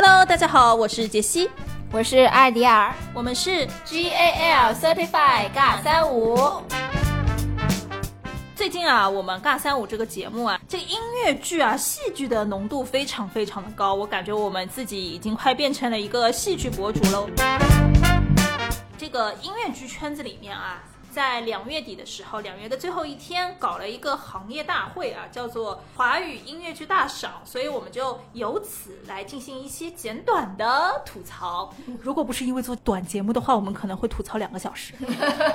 Hello，大家好，我是杰西，我是艾迪尔，我们是 G A L Certified 尬三五。最近啊，我们尬三五这个节目啊，这个音乐剧啊、戏剧的浓度非常非常的高，我感觉我们自己已经快变成了一个戏剧博主喽。这个音乐剧圈子里面啊。在两月底的时候，两月的最后一天，搞了一个行业大会啊，叫做华语音乐剧大赏，所以我们就由此来进行一些简短的吐槽。如果不是因为做短节目的话，我们可能会吐槽两个小时。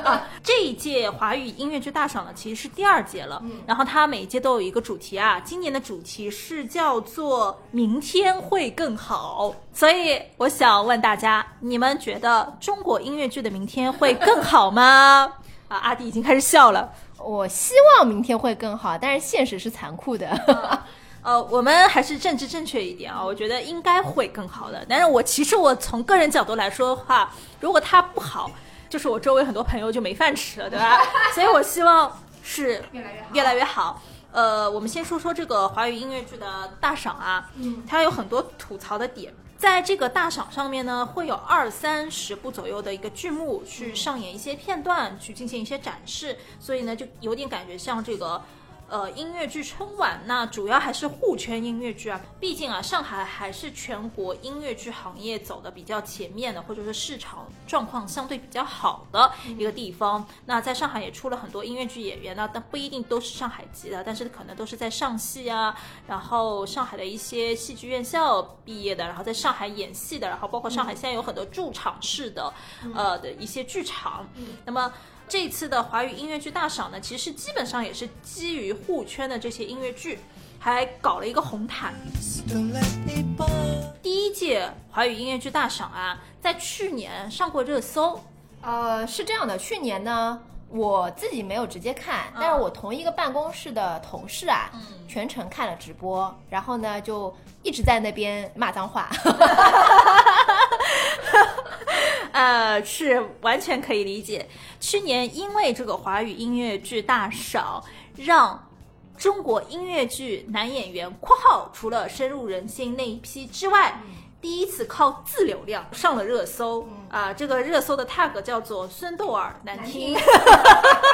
啊，这一届华语音乐剧大赏呢，其实是第二届了，然后它每一届都有一个主题啊，今年的主题是叫做“明天会更好”，所以我想问大家，你们觉得中国音乐剧的明天会更好吗？啊，阿迪已经开始笑了。我希望明天会更好，但是现实是残酷的。呃，我们还是政治正确一点啊，我觉得应该会更好的。但是我其实我从个人角度来说的话，如果它不好，就是我周围很多朋友就没饭吃了，对吧？所以我希望是越来越好，越来越好。呃，我们先说说这个华语音乐剧的大赏啊，嗯，它有很多吐槽的点。在这个大赏上面呢，会有二三十部左右的一个剧目去上演一些片段，去进行一些展示，所以呢，就有点感觉像这个。呃，音乐剧春晚那主要还是沪圈音乐剧啊，毕竟啊，上海还是全国音乐剧行业走的比较前面的，或者说市场状况相对比较好的一个地方。那在上海也出了很多音乐剧演员呢，但不一定都是上海籍的，但是可能都是在上戏啊，然后上海的一些戏剧院校毕业的，然后在上海演戏的，然后包括上海现在有很多驻场式的呃的一些剧场，那么。这次的华语音乐剧大赏呢，其实基本上也是基于沪圈的这些音乐剧，还搞了一个红毯。第一届华语音乐剧大赏啊，在去年上过热搜。呃，是这样的，去年呢，我自己没有直接看，但是我同一个办公室的同事啊，全程看了直播，然后呢，就一直在那边骂脏话。呃，是完全可以理解。去年因为这个华语音乐剧大赏，让中国音乐剧男演员（括号除了深入人心那一批之外），第一次靠自流量上了热搜。啊，这个热搜的 tag 叫做“孙豆儿难听”。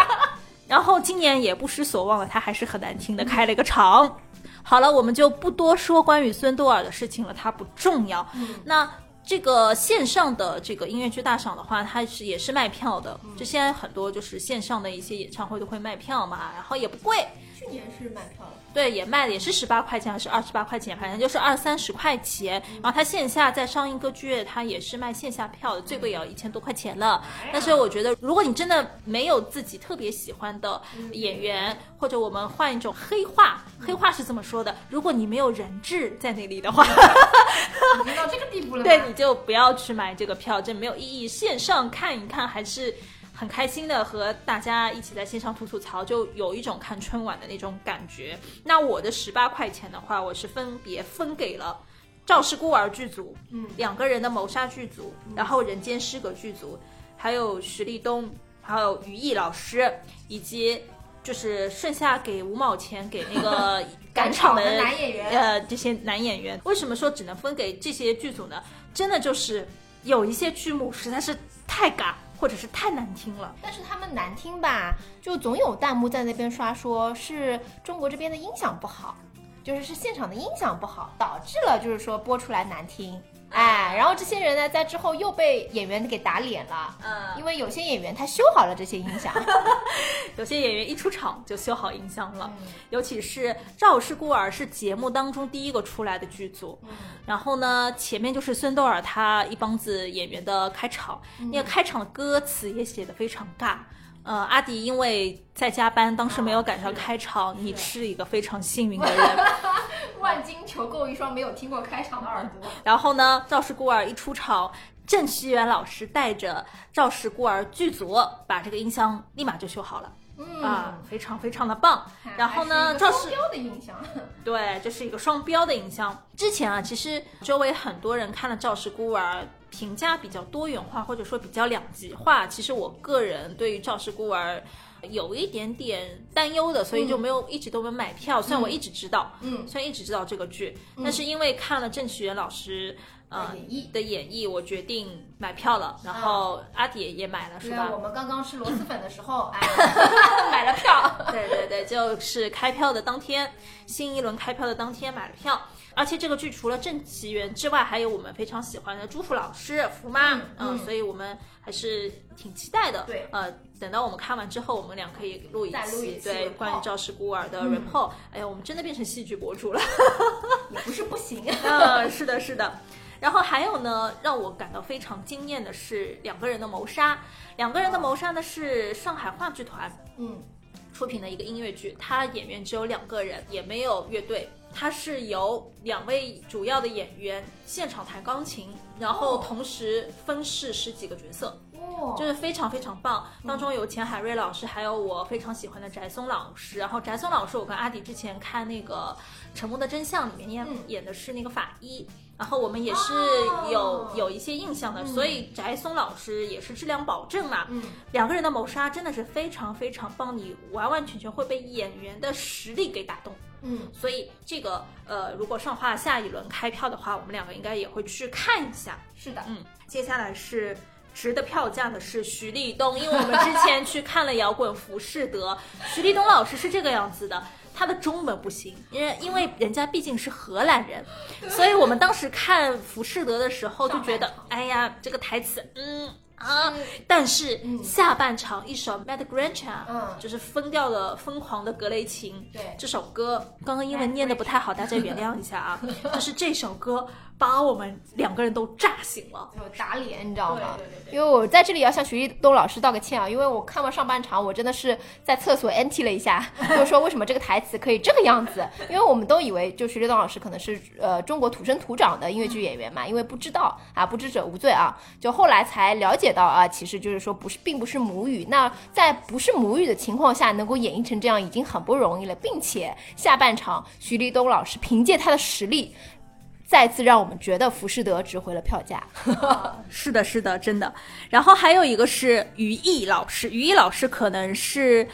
然后今年也不失所望了，他还是很难听的，开了一个场。好了，我们就不多说关于孙豆儿的事情了，它不重要。那。这个线上的这个音乐剧大赏的话，它是也是卖票的。就现在很多就是线上的一些演唱会都会卖票嘛，然后也不贵。去年是买票了。对，也卖的也是十八块钱还是二十八块钱，反正就是二三十块钱。然后它线下在上映歌剧院，它也是卖线下票的，最贵也要一千多块钱了。但是我觉得，如果你真的没有自己特别喜欢的演员，或者我们换一种黑话，黑话是这么说的：如果你没有人质在那里的话，已经到这个地步了，对，你就不要去买这个票，这没有意义。线上看一看还是。很开心的和大家一起在线上吐吐槽，就有一种看春晚的那种感觉。那我的十八块钱的话，我是分别分给了《赵氏孤儿》剧组，嗯，两个人的谋杀剧组，然后《人间失格》剧组，还有徐立东，还有于毅老师，以及就是剩下给五毛钱给那个 赶场的男演员，呃，这些男演员。为什么说只能分给这些剧组呢？真的就是有一些剧目实在是太尬。或者是太难听了，但是他们难听吧，就总有弹幕在那边刷，说是中国这边的音响不好，就是是现场的音响不好，导致了就是说播出来难听。哎，然后这些人呢，在之后又被演员给打脸了。嗯，因为有些演员他修好了这些音响，有些演员一出场就修好音响了。尤其是《赵氏孤儿》是节目当中第一个出来的剧组。嗯，然后呢，前面就是孙豆儿他一帮子演员的开场，那个开场的歌词也写的非常尬。呃，阿迪因为在加班，当时没有赶上开场。你是一个非常幸运的人。万金求购一双没有听过开场的耳朵。然后呢，赵氏孤儿一出场，郑希元老师带着赵氏孤儿剧组把这个音箱立马就修好了。嗯啊，非常非常的棒。然后呢，赵氏标的音箱。对，这是一个双标的音箱。之前啊，其实周围很多人看了赵氏孤儿。评价比较多元化，或者说比较两极化。其实我个人对于《赵氏孤儿》有一点点担忧的，所以就没有一直都没买票。虽然我一直知道，嗯，虽然一直知道这个剧，但是因为看了郑启元老师呃演绎的演绎，我决定买票了，然后阿迪也买了，是吧？我们刚刚吃螺蛳粉的时候，哎，买了票。对对对，就是开票的当天，新一轮开票的当天买了票。而且这个剧除了郑棋元之外，还有我们非常喜欢的朱福老师、福妈，嗯嗯所以我们还是挺期待的。对呃，等到我们看完之后，我们俩可以录一期对关于《赵氏孤儿》的嗯 report。哎呀，我们真的变成戏剧博主了。也不是不行。嗯，是的，是的。然后还有呢，让我感到非常惊艳的是两个人的谋杀。两个人的谋杀呢是上海话剧团嗯出品的一个音乐剧，它演员只有两个人，也没有乐队。它是由两位主要的演员现场弹钢琴，然后哦同时分饰十几个角色，哦，就是非常非常棒。当中有钱海瑞老师，还有我非常喜欢的翟松老师。然后翟松老师，我跟阿迪之前看那个《沉默的真相》里面演、嗯演的是那个法医，然后我们也是有、哦有一些印象的，所以翟松老师也是质量保证嘛。嗯两个人的谋杀真的是非常非常棒，你完完全全会被演员的实力给打动。嗯所以这个呃，如果上画下一轮开票的话，我们两个应该也会去看一下。是的，嗯，接下来是值的票价的是徐立东，因为我们之前去看了摇滚浮士德，徐立东老师是这个样子的。他的中文不行，因为因为人家毕竟是荷兰人，所以我们当时看浮士德的时候就觉得哎呀，这个台词，嗯啊，但是下半场一首 Mad Grancha，嗯。就是疯掉了疯狂的格雷琴，对。这首歌刚刚英文念的不太好，大家原谅一下啊，就是这首歌把我们两个人都炸醒了。就打脸，你知道吗？对对对对。因为我在这里要向徐立东老师道个歉啊，因为我看完上半场，我真的是在厕所 NT 了一下，就是说为什么这个台词可以这个样子？因为我们都以为就徐立东老师可能是呃中国土生土长的音乐剧演员嘛，因为不知道啊，不知者无罪啊，就后来才了解到啊，其实就是说不是，并不是母语。那在不是母语的情况下，能够演绎成这样已经很不容易了，并且下半场徐立东老师凭借他的实力。再次让我们觉得浮士德值回了票价。是的，是的，真的。然后还有一个是于毅老师，于毅老师可能是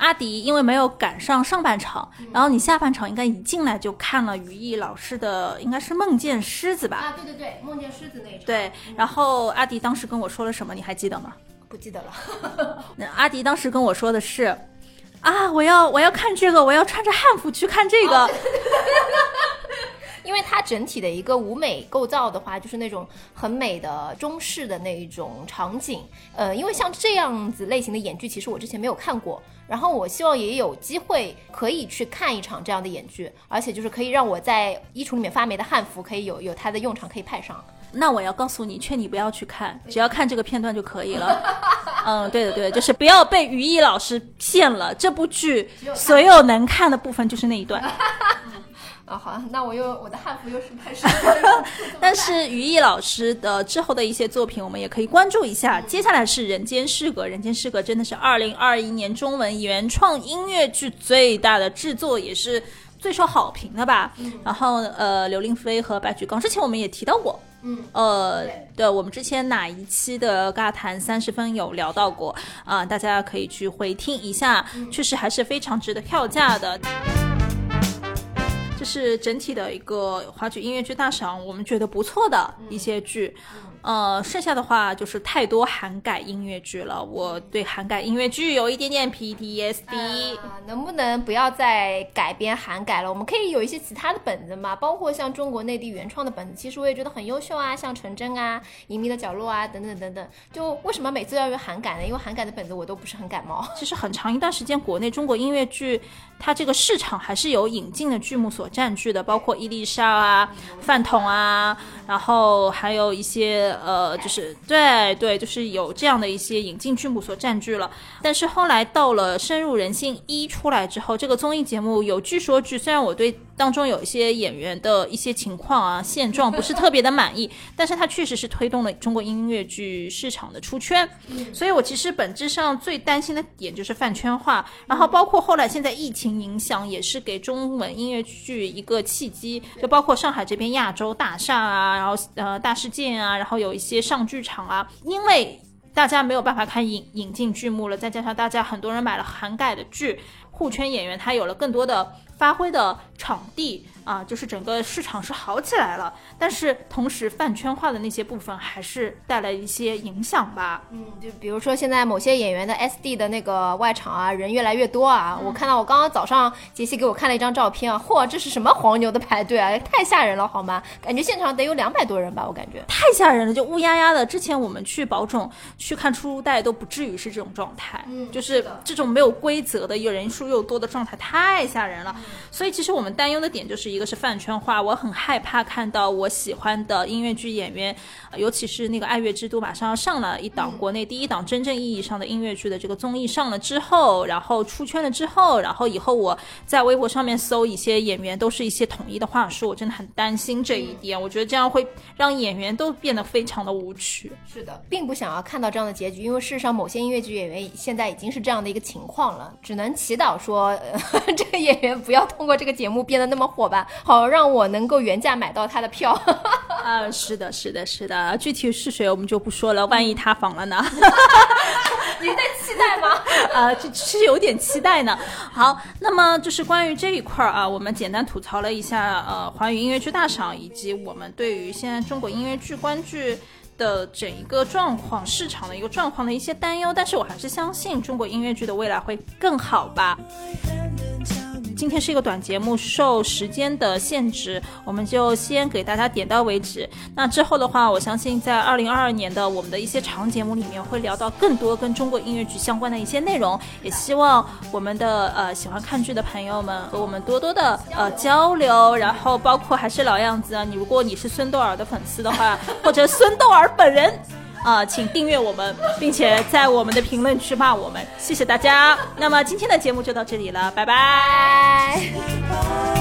阿迪，因为没有赶上上半场，然后你下半场应该一进来就看了于毅老师的，应该是《梦见狮子》吧？啊，对对对，梦见狮子那一场，对。然后阿迪当时跟我说了什么，你还记得吗？不记得了。那阿迪当时跟我说的是。啊！我要我要看这个，我要穿着汉服去看这个。因为它整体的一个舞美构造的话，就是那种很美的中式的那一种场景。呃，因为像这样子类型的演剧，其实我之前没有看过。然后我希望也有机会可以去看一场这样的演剧，而且就是可以让我在衣橱里面发霉的汉服可以有有它的用场可以派上。那我要告诉你，劝你不要去看，只要看这个片段就可以了。嗯，对的对的，就是不要被于毅老师骗了。这部剧所有能看的部分就是那一段，啊，好，那我又我的汉服又是拍摄。但是 于毅老师的之后的一些作品，我们也可以关注一下。接下来是《人间失格》，《人间失格》真的是二零二一年中文原创音乐剧最大的制作，也是最受好评的吧。然后呃，刘令飞和白举纲之前我们也提到过。嗯，呃对，对，我们之前哪一期的尬谈三十分有聊到过啊、大家可以去回听一下，确实还是非常值得票价的。这是整体的一个华剧音乐剧大赏，我们觉得不错的一些剧。呃，剩下的话就是太多韩改音乐剧了，我对韩改音乐剧有一点点 PTSD。啊，能不能不要再改编韩改了？我们可以有一些其他的本子嘛，包括像中国内地原创的本子，其实我也觉得很优秀啊，像《纯真》啊、《隐秘的角落》啊，等等等等。就为什么每次要用韩改呢？因为韩改的本子我都不是很感冒。其实很长一段时间，国内中国音乐剧它这个市场还是有引进的剧目所占据的，包括伊丽莎啊、饭桶啊，然后还有一些呃，就是对对，就是有这样的一些引进剧目所占据了。但是后来到了《深入人心一》出来之后，这个综艺节目有据说据，虽然我对当中有一些演员的一些情况啊现状不是特别的满意，但是它确实是推动了中国音乐剧市场的出圈。所以我其实本质上最担心的点就是饭圈化，然后包括后来现在疫情影响，也是给中文音乐剧一个契机，就包括上海这边亚洲大厦啊，然后呃大世界啊，然后有一些上剧场啊，因为。大家没有办法看引引进剧目了，再加上大家很多人买了韩改的剧，互圈演员他有了更多的发挥的场地啊，就是整个市场是好起来了，但是同时饭圈化的那些部分还是带来一些影响吧。嗯，就比如说现在某些演员的 SD 的那个外场啊，人越来越多啊。我看到我刚刚早上杰西给我看了一张照片啊，嚯，这是什么黄牛的排队啊，太吓人了好吗？感觉现场得有两百多人吧，我感觉太吓人了，就乌压压的。之前我们去保种去看初代都不至于是这种状态，嗯就是这种没有规则的、有人数又多的状态太吓人了。所以其实我们担忧的点就是一个是饭圈化，我很害怕看到我喜欢的音乐剧演员，呃尤其是那个《爱乐之都》马上要上了一档国内第一档真正意义上的音乐剧的这个综艺上了之后，然后出圈了之后，然后以后我在微博上面搜一些演员都是一些统一的话术，我真的很担心这一点。我觉得这样会让演员都变得非常的无趣。是的，并不想要看到这样的结局，因为事实上某些音乐剧演员现在已经是这样的一个情况了，只能祈祷说、呃、这个演员不要通过这个节目变得那么火吧，好让我能够原价买到他的票。啊，是的，是的，是的，具体是谁我们就不说了，万一塌房了呢？你在期待吗？呃，这是有点期待呢。好，那么就是关于这一块儿啊，我们简单吐槽了一下呃华语音乐剧大赏，以及我们对于现在中国音乐剧观剧。的整一个状况，市场的一个状况的一些担忧，但是我还是相信中国音乐剧的未来会更好吧。今天是一个短节目，受时间的限制，我们就先给大家点到为止。那之后的话，我相信在二零二二年的我们的一些长节目里面，会聊到更多跟中国音乐剧相关的一些内容。也希望我们的呃喜欢看剧的朋友们和我们多多的呃交流。然后包括还是老样子啊，你如果你是孙豆儿的粉丝的话，或者孙豆儿本人。啊、请订阅我们，并且在我们的评论区骂我们，谢谢大家。那么今天的节目就到这里了，拜拜。拜。